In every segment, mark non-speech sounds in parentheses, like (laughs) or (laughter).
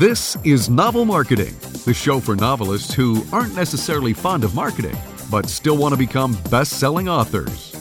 This is Novel Marketing, the show for novelists who aren't necessarily fond of marketing, but still want to become best selling authors.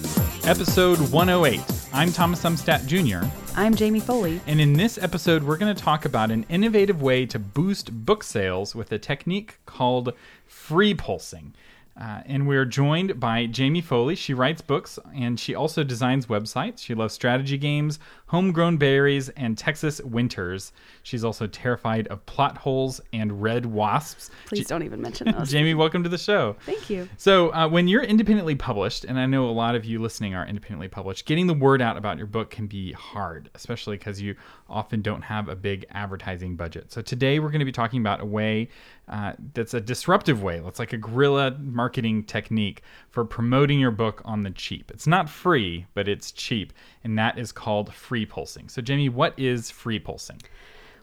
Episode 108. I'm Thomas Umstattd Jr. I'm Jamie Foley. And in this episode, we're going to talk about an innovative way to boost book sales with a technique called free pulsing. Uh, and we're joined by Jamie Foley. She writes books and she also designs websites. She loves strategy games, homegrown berries, and Texas winters. She's also terrified of plot holes and red wasps. Please don't even mention those. (laughs) Jamie, welcome to the show. Thank you. So, uh, when you're independently published, and I know a lot of you listening are independently published, getting the word out about your book can be hard, especially because you often don't have a big advertising budget. So, today we're going to be talking about a way uh, that's a disruptive way. It's like a guerrilla marketing technique for promoting your book on the cheap. It's not free, but it's cheap, and that is called free pulsing. So, Jamie, what is free pulsing?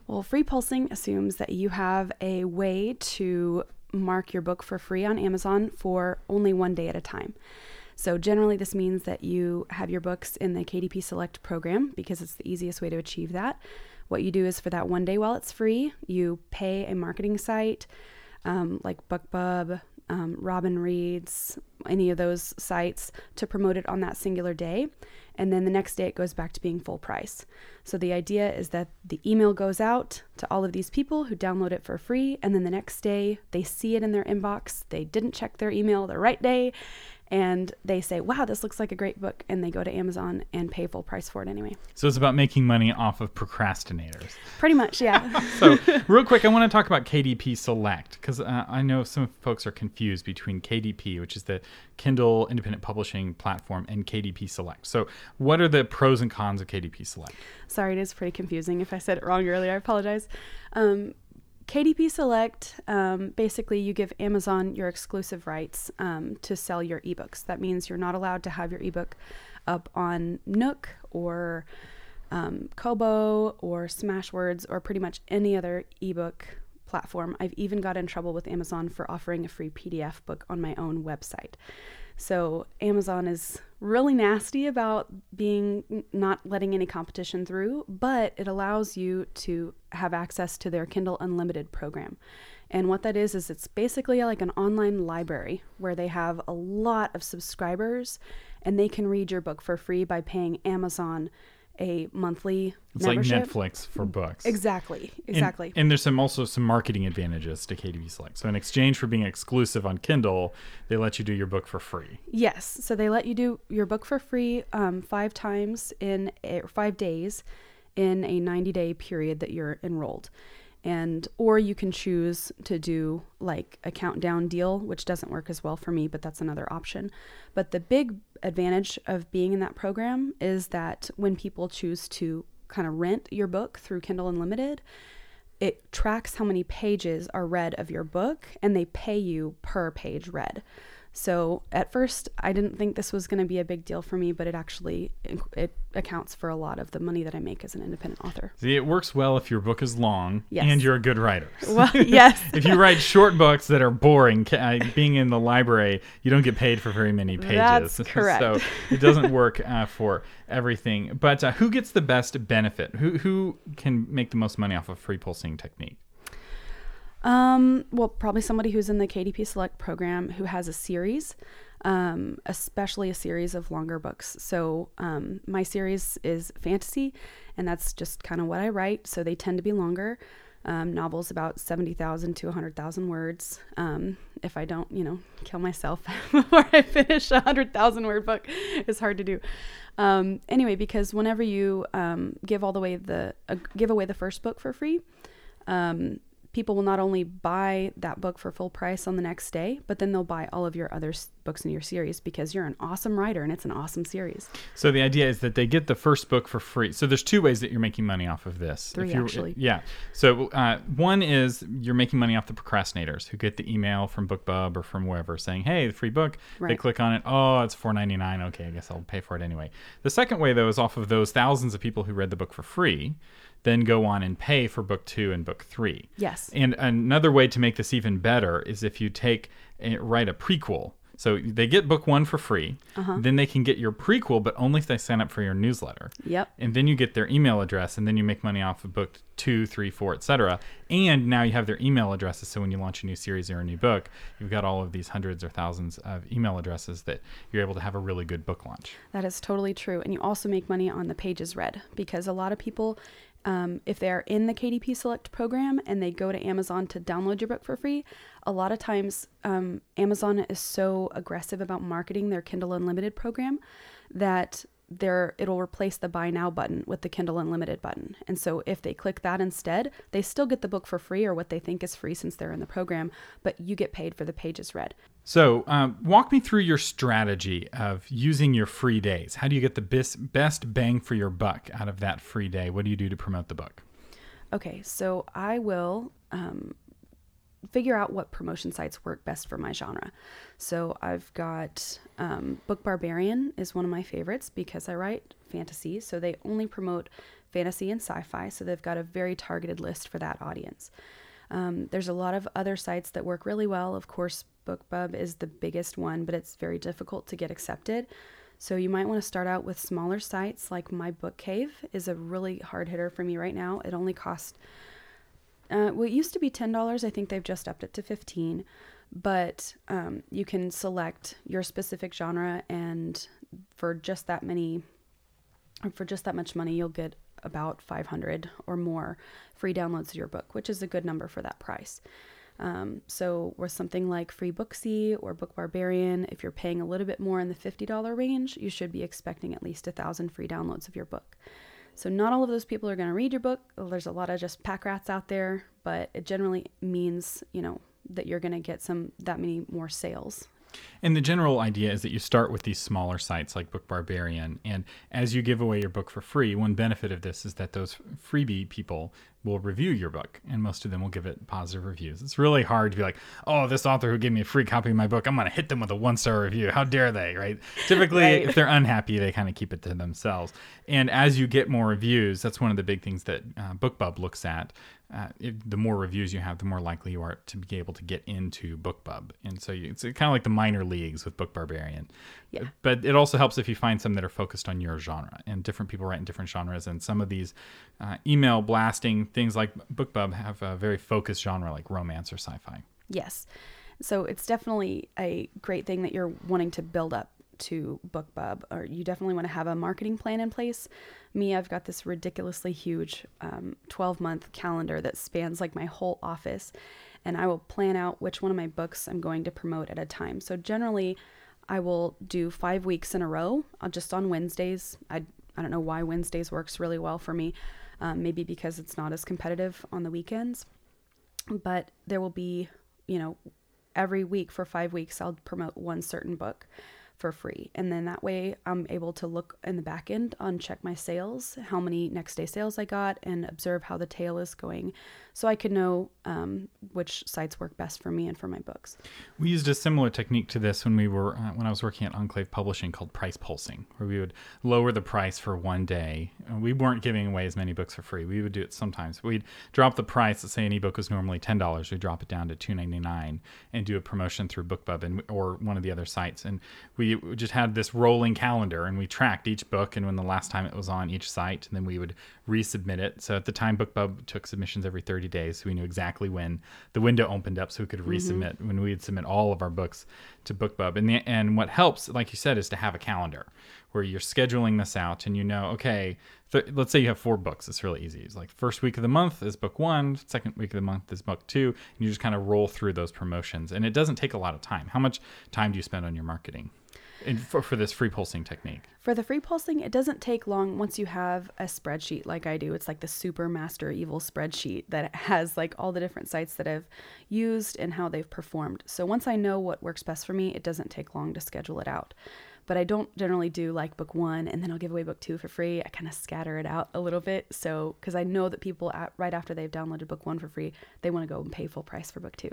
Well, free pulsing assumes that you have a way to mark your book for free on Amazon for only one day at a time. So, generally, this means that you have your books in the KDP Select program because it's the easiest way to achieve that. What you do is for that one day while it's free, you pay a marketing site um, like BookBub, um, Robin Reads, any of those sites to promote it on that singular day. And then the next day it goes back to being full price. So the idea is that the email goes out to all of these people who download it for free. And then the next day they see it in their inbox. They didn't check their email the right day and they say, wow, this looks like a great book. And they go to Amazon and pay full price for it anyway. So it's about making money off of procrastinators. Pretty much, yeah. (laughs) so, real quick, I want to talk about KDP Select because uh, I know some folks are confused between KDP, which is the Kindle independent publishing platform, and KDP Select. So, what are the pros and cons of KDP Select? Sorry, it is pretty confusing. If I said it wrong earlier, I apologize. Um, KDP Select, um, basically, you give Amazon your exclusive rights um, to sell your ebooks. That means you're not allowed to have your ebook up on Nook or um, Kobo or Smashwords or pretty much any other ebook platform. I've even got in trouble with Amazon for offering a free PDF book on my own website. So Amazon is really nasty about being not letting any competition through, but it allows you to have access to their Kindle Unlimited program. And what that is is it's basically like an online library where they have a lot of subscribers and they can read your book for free by paying Amazon a monthly it's membership. like Netflix for books. Exactly. Exactly. And, and, there's some also some marketing advantages to KDP Select. So in exchange for being exclusive on Kindle, they let you do your book for free. Yes. So they let you do your book for free um, five times in a, five days in a 90 day period that you're enrolled and or you can choose to do like a countdown deal which doesn't work as well for me but that's another option. But the big advantage of being in that program is that when people choose to kind of rent your book through Kindle Unlimited it tracks how many pages are read of your book and they pay you per page read so at first, I didn't think this was going to be a big deal for me, but it actually it accounts for a lot of the money that I make as an independent author. See, it works well if your book is long yes. and you're a good writer. (laughs) Well, yes. (laughs) if you write short books that are boring, uh, being in the library, you don't get paid for very many pages. (laughs) That's correct. so it doesn't work uh, for everything. But uh, who gets the best benefit? Who who can make the most money off of free pulsing technique? Um, well, probably somebody who's in the KDP Select program who has a series, um, especially a series of longer books. So, um, my series is fantasy, and that's just kind of what I write. So, they tend to be longer. Um, novels about 70,000 to 100,000 words. Um, if I don't, you know, kill myself (laughs) before I finish a 100,000 word book, it's hard to do. Um, anyway, because whenever you um, give all the way the uh, give away the first book for free, um, people will not only buy that book for full price on the next day, but then they'll buy all of your other s- books in your series because you're an awesome writer and it's an awesome series. So the idea is that they get the first book for free. So there's two ways that you're making money off of this. Three, actually. Yeah. So uh, one is you're making money off the procrastinators who get the email from BookBub or from wherever saying, "Hey, the free book." Right. They click on it. Oh, it's four ninety nine. Okay, I guess I'll pay for it anyway. The second way though is off of those thousands of people who read the book for free then go on and pay for book two and book three. Yes. And another way to make this even better is if you take write a prequel So they get book one for free. Uh-huh. Then they can get your prequel, but only if they sign up for your newsletter. Yep. And then you get their email address, and then you make money off of book two, three, four, etc. And now you have their email addresses. So when you launch a new series or a new book, you've got all of these hundreds or thousands of email addresses that you're able to have a really good book launch. That is totally true. And you also make money on the pages read because a lot of people, um, if they're in the KDP Select program and they go to Amazon to download your book for free, a lot of times um, Amazon is so aggressive about marketing their Kindle Unlimited program that there it'll replace the buy now button with the Kindle Unlimited button. And so if they click that instead, they still get the book for free or what they think is free since they're in the program, but you get paid for the pages read. So, um, walk me through your strategy of using your free days. How do you get the best, best bang for your buck out of that free day? What do you do to promote the book? Okay, so I will um, figure out what promotion sites work best for my genre. So I've got um, Book Barbarian is one of my favorites because I write fantasy, so they only promote fantasy and sci-fi, so they've got a very targeted list for that audience. Um, there's a lot of other sites that work really well. Of course, BookBub is the biggest one, but it's very difficult to get accepted. So you might want to start out with smaller sites like My Book Cave is a really hard hitter for me right now. It only costs uh, well, it used to be ten dollars. I think they've just upped it to fifteen. But um, you can select your specific genre, and for just that many, for just that much money, you'll get about 500 or more free downloads of your book, which is a good number for that price. Um, so, with something like Freebooksy or Book Barbarian, if you're paying a little bit more in the $50 range, you should be expecting at least a thousand free downloads of your book. So, not all of those people are going to read your book. There's a lot of just pack rats out there, but it generally means, you know, that you're going to get some that many more sales and the general idea is that you start with these smaller sites like Book Barbarian. And as you give away your book for free, one benefit of this is that those freebie people will review your book, and most of them will give it positive reviews. It's really hard to be like, oh, this author who gave me a free copy of my book, I'm going to hit them with a one star review. How dare they, right? (laughs) Typically, right. if they're unhappy, they kind of keep it to themselves. And as you get more reviews, that's one of the big things that uh, BookBub looks at. Uh, it, the more reviews you have, the more likely you are to be able to get into BookBub. And so you, it's kind of like the minor leagues with Book Barbarian. Yeah. But it also helps if you find some that are focused on your genre. And different people write in different genres. And some of these uh, email blasting things like BookBub have a very focused genre like romance or sci fi. Yes. So it's definitely a great thing that you're wanting to build up to BookBub, or you definitely want to have a marketing plan in place. Me, I've got this ridiculously huge um, 12 month calendar that spans like my whole office, and I will plan out which one of my books I'm going to promote at a time. So generally, I will do five weeks in a row, uh, just on Wednesdays. I I don't know why Wednesdays works really well for me. Um, maybe because it's not as competitive on the weekends. But there will be, you know, every week for five weeks, I'll promote one certain book for free. And then that way I'm able to look in the back end on check my sales, how many next day sales I got, and observe how the tail is going so I could know um, which sites work best for me and for my books. We used a similar technique to this when we were uh, when I was working at Enclave Publishing called price pulsing, where we would lower the price for one day. We weren't giving away as many books for free. We would do it sometimes. We'd drop the price. Let's say an ebook was normally ten dollars. We'd drop it down to two ninety nine and do a promotion through BookBub and or one of the other sites. And we just had this rolling calendar, and we tracked each book and when the last time it was on each site, and then we would resubmit it. So at the time, BookBub took submissions every thirty 30 days. So we knew exactly when the window opened up so we could mm-hmm. resubmit mm-hmm. when we would submit all of our books to BookBub. And, the, and what helps, like you said, is to have a calendar where you're scheduling this out and you know, okay, th- let's say you have four books. It's really easy. It's like first week of the month is book one, second week of the month is book two, and you just kind of roll through those promotions. And it doesn't take a lot of time. How much time do you spend on your marketing? For, for this free pulsing technique? For the free pulsing, it doesn't take long once you have a spreadsheet like I do. It's like the super master evil spreadsheet that (laughs) has like all the different sites that I've used and how they've performed. So once I know what works best for me, it doesn't take long to schedule it out but I don't generally do like book one and then I'll give away book two for free. I kind of scatter it out a little bit. So, because I know that people at, right after they've downloaded book one for free, they want to go and pay full price for book two.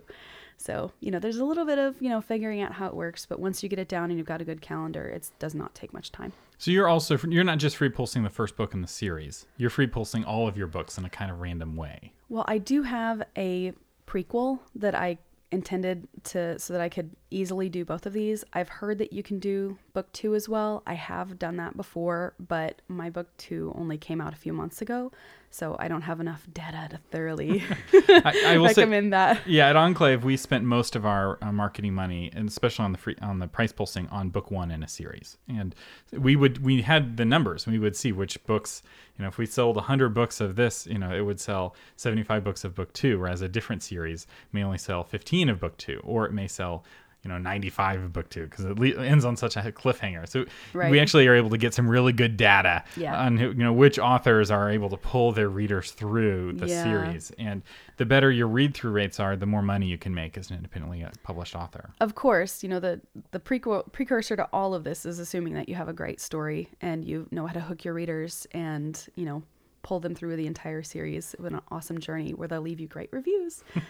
So, you know, there's a little bit of, you know, figuring out how it works, but once you get it down and you've got a good calendar, it does not take much time. So you're also, you're not just free pulsing the first book in the series, you're free pulsing all of your books in a kind of random way. Well, I do have a prequel that I intended to so that I could easily do both of these. I've heard that you can do book two as well. I have done that before, but my book two only came out a few months ago, so I don't have enough data to thoroughly (laughs) (laughs) I, I will say, recommend that. yeah, at Enclave, we spent most of our uh, marketing money, and especially on the free on the price pulsing, on book one in a series. And we would we had the numbers. We would see which books. You know, if we sold 100 books of this, you know, it would sell 75 books of book two, whereas a different series may only sell 15 of book two, or it may sell you know 95 of book two because it le- ends on such a cliffhanger so we actually are able to get some really good data Yeah. on who, you know which authors are able to pull their readers through the Yeah. series and the better your read through rates are the more money you can make as an independently uh, published author Of course, you know the the prequel precursor to all of this is assuming that you have a great story and you know how to hook your readers and you know pull them through the entire series with an awesome journey where they'll leave you great reviews. (laughs)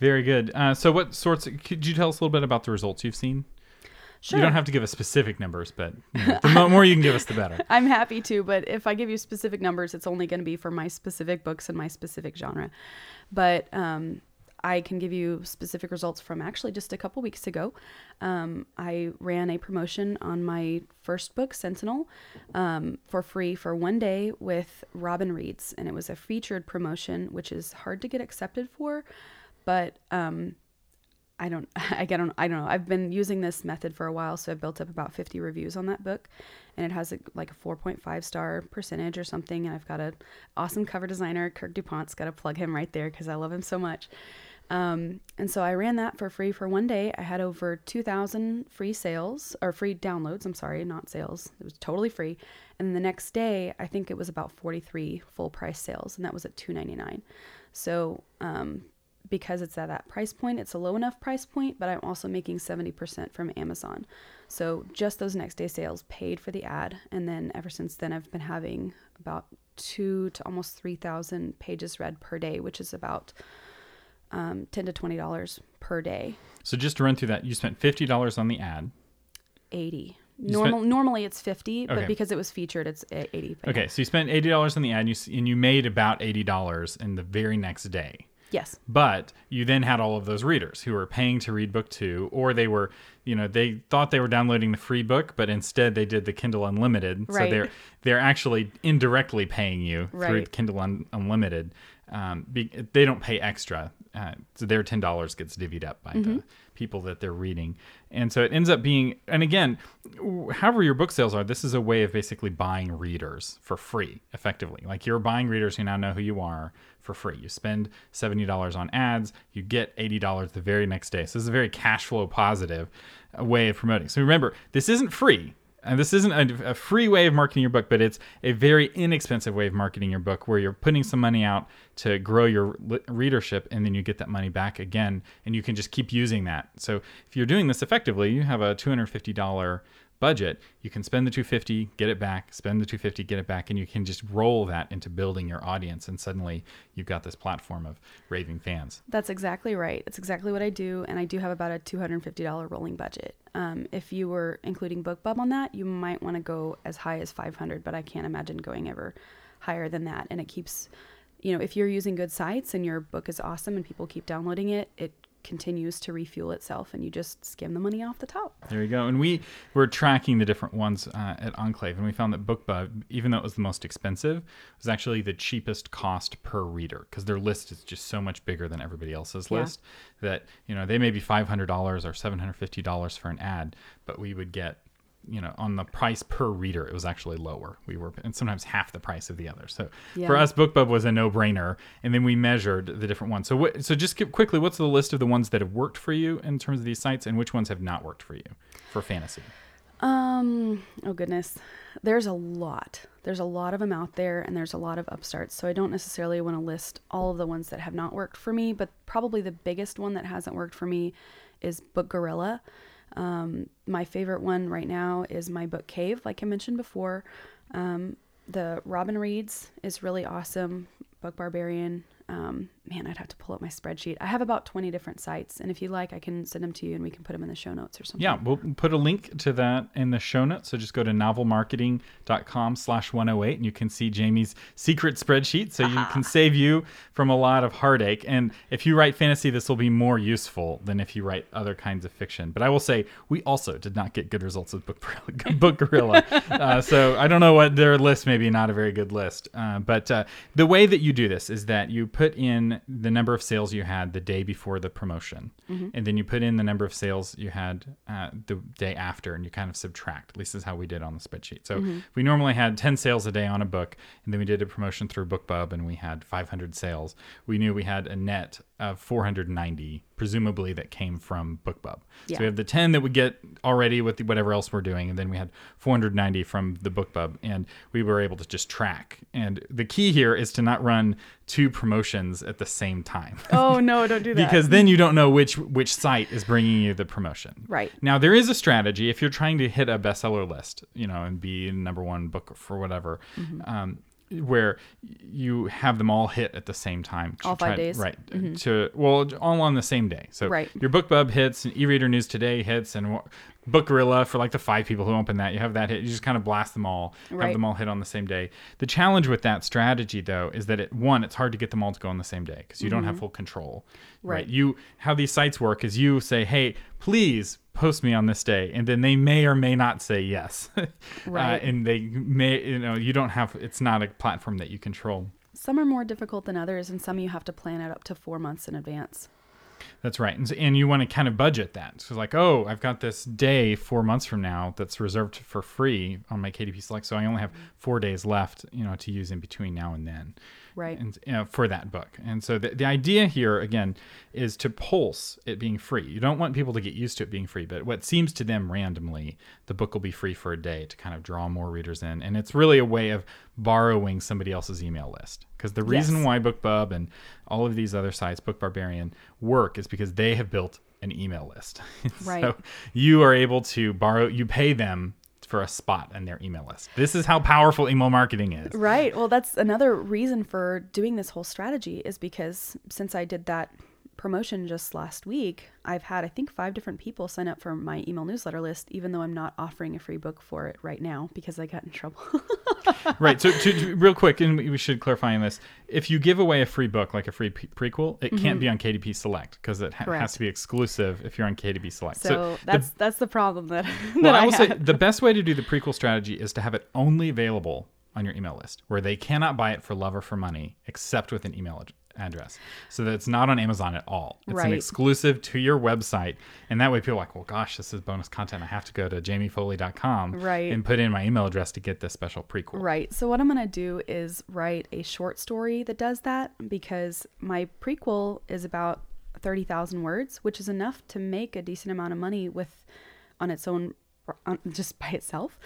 very good uh, so what sorts could you tell us a little bit about the results you've seen Sure. you don't have to give us specific numbers but you know, the (laughs) more you can give us the better I'm happy to, but if I give you specific numbers, it's only going to be for my specific books and my specific genre. But um, I can give you specific results from actually just a couple weeks ago. Um, I ran a promotion on my first book, Sentinel, um, for free for one day with Robin Reads, and it was a featured promotion, which is hard to get accepted for, but um, I don't (laughs) I don't I don't know. I've been using this method for a while, so I built up about 50 reviews on that book and it has a, like a 4.5 star percentage or something and I've got a awesome cover designer, Kirk DouPonce's got to plug him right there cuz I love him so much. Um, and so I ran that for free for one day. I had over 2,000 free sales or free downloads. I'm sorry, not sales. It was totally free. And the next day, I think it was about 43 full price sales, and that was at 2.99. So um, because it's at that price point, it's a low enough price point, but I'm also making 70% from Amazon. So just those next day sales paid for the ad. And then ever since then, I've been having about two to almost 3,000 pages read per day, which is about um, 10 to $20 per day. so just to run through that you spent $50 on the ad 80. You Normal, spent- normally it's 50, Okay. but because it was featured, it's 80. But okay so you spent $80 on the ad and you, and you made about $80 in the very next day Yes. But you then had all of those readers who were paying to read book two, or they were, you know, they thought they were downloading the free book, but instead they did the Kindle Unlimited. So they're they're actually indirectly paying you through Kindle Un- Unlimited. Um, be, they don't pay extra, uh, so their ten dollars gets divvied up by Mm-hmm. the people that they're reading, and so it ends up being. And again, however your book sales are, this is a way of basically buying readers for free, effectively. Like you're buying readers who now know who you are for free. You spend $70 on ads, you get $80 the very next day. So this is a very cash flow positive uh, way of promoting. So remember, this isn't free. And this isn't a, a free way of marketing your book, but it's a very inexpensive way of marketing your book where you're putting some money out to grow your readership and then you get that money back again and you can just keep using that. So if you're doing this effectively, you have a $250 budget, you can spend the 250, get it back, spend the 250, get it back, and you can just roll that into building your audience. And suddenly you've got this platform of raving fans. That's exactly right. It's exactly what I do, and I do have about a $250 rolling budget. Um, if you were including BookBub on that, you might want to go as high as 500, but I can't imagine going ever higher than that. And it keeps, you know, if you're using good sites and your book is awesome and people keep downloading it, it continues to refuel itself, and you just skim the money off the top. There you go. And we were tracking the different ones uh, at Enclave, and we found that BookBub, even though it was the most expensive, was actually the cheapest cost per reader because their list is just so much bigger than everybody else's Yeah. list that you know they may be five hundred dollars or seven hundred fifty dollars for an ad, but we would get you know on the price per reader it was actually lower we were and sometimes half the price of the other so Yeah. for us bookbub was a no-brainer and then we measured the different ones so what so just quick- quickly what's the list of the ones that have worked for you in terms of these sites and which ones have not worked for you for fantasy Um, oh goodness. There's a lot. There's a lot of them out there and there's a lot of upstarts. So I don't necessarily want to list all of the ones that have not worked for me, but probably the biggest one that hasn't worked for me is Book Gorilla. Um, my favorite one right now is my book Cave, like I mentioned before. Um, the Robin Reads is really awesome. Book Barbarian. Um, man, I'd have to pull up my spreadsheet. I have about 20 different sites. And if you like, I can send them to you and we can put them in the show notes or something. Yeah, we'll put a link to that in the show notes. So just go to novelmarketing.com slash 108 and you can see Jamie's secret spreadsheet. So you can (laughs) save you from a lot of heartache. And if you write fantasy, this will be more useful than if you write other kinds of fiction. But I will say, we also did not get good results with Book, (laughs) Book Gorilla. (laughs) uh, so I don't know what their list may be not a very good list. Uh, but uh, the way that you do this is that you put in the number of sales you had the day before the promotion, Mm-hmm. and then you put in the number of sales you had uh, the day after, and you kind of subtract. At least this is how we did on the spreadsheet. So Mm-hmm. we normally had 10 sales a day on a book, and then we did a promotion through BookBub, and we had 500 sales. We knew we had a net of 490, presumably that came from BookBub. Yeah. So we have the 10 that we get already with the, whatever else we're doing, and then we had 490 from the BookBub, and we were able to just track. And the key here is to not run two promotions at the same time. (laughs) Oh, no, don't do that. because then you don't know which which site is bringing you the promotion. Right. Now there is a strategy if you're trying to hit a bestseller list, you know, and be number one book for whatever, Mm-hmm. um, where you have them all hit at the same time. All five try- days? right? Mm-hmm. To well, all on the same day. So Right. your BookBub hits, and eReader News Today hits, and Book Gorilla for like the five people who open that. You have that hit. You just kind of blast them all, have them all hit on the same day. The challenge with that strategy, though, is that it one, it's hard to get them all to go on the same day because you don't have full control. Mm-hmm. Right. You how these sites work is you say, "Hey, please post me on this day," and then they may or may not say yes. (laughs) Right. Uh, and they may, you know, you don't have. It's not a platform that you control. Some are more difficult than others, and some you have to plan it up to four months in advance. That's right. And, and you want to kind of budget that. So, like, oh, I've got this day four months from now that's reserved for free on my KDP Select. So I only have four days left, you know, to use in between now and then. Right. And you know, for that book. And so the, the idea here, again, is to pulse it being free. You don't want people to get used to it being free, but what seems to them randomly, the book will be free for a day to kind of draw more readers in. And it's really a way of borrowing somebody else's email list. Because the reason Yes. why BookBub and all of these other sites, Book Barbarian, work is because they have built an email list. (laughs) Right. so you are able to borrow, you pay them for a spot in their email list. This is how powerful email marketing is. Right. Well, that's another reason for doing this whole strategy is because since I did that promotion just last week, I've had I think five different people sign up for my email newsletter list, even though I'm not offering a free book for it right now because I got in trouble. (laughs) right. So, to, to- real quick, and we should clarify on this: if you give away a free book, like a free pre- prequel, it can't be on KDP Select because it ha- has Mm-hmm. To be exclusive if you're on KDP Select. so the- that's that's the problem that, (laughs) that well, I I will say the best way to do the prequel strategy is to have it only available on your email list, where they cannot buy it for love or for money, except with an email ad- address. So that it's not on Amazon at all. It's an exclusive to your website, and that way people are like, well, gosh, this is bonus content. I have to go to jamiefoley.com Right. and put in my email address to get this special prequel. Right. So what I'm going to do is write a short story that does that because my prequel is about 30,000 words, which is enough to make a decent amount of money with on its own (laughs) just by itself.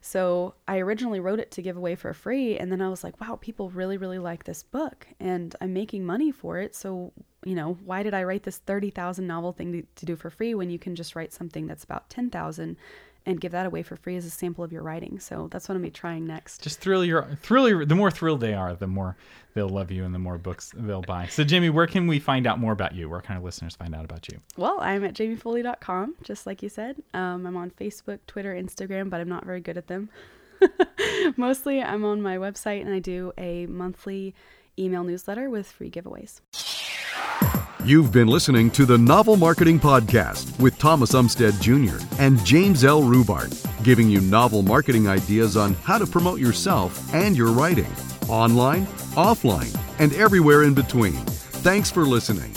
So I originally wrote it to give away for free and then I was like, wow, people really really like this book and I'm making money for it. So, you know, why did I write this 30,000 novel thing to, to do for free when you can just write something that's about 10,000 and give that away for free as a sample of your writing. So that's what I'm be trying next. Just thrill your thrill your, the more thrilled they are, the more they'll love you and the more books they'll buy. So Jamie, where can we find out more about you? Where can our listeners find out about you? Well, I'm at jamiefoley.com, just like you said. Um, I'm on Facebook, Twitter, Instagram, but I'm not very good at them. (laughs) Mostly, I'm on my website and I do a monthly email newsletter with free giveaways. You've been listening to the Novel Marketing Podcast with Thomas Umstattd Jr. and James L. Rubart, giving you novel marketing ideas on how to promote yourself and your writing, online, offline, and everywhere in between. Thanks for listening.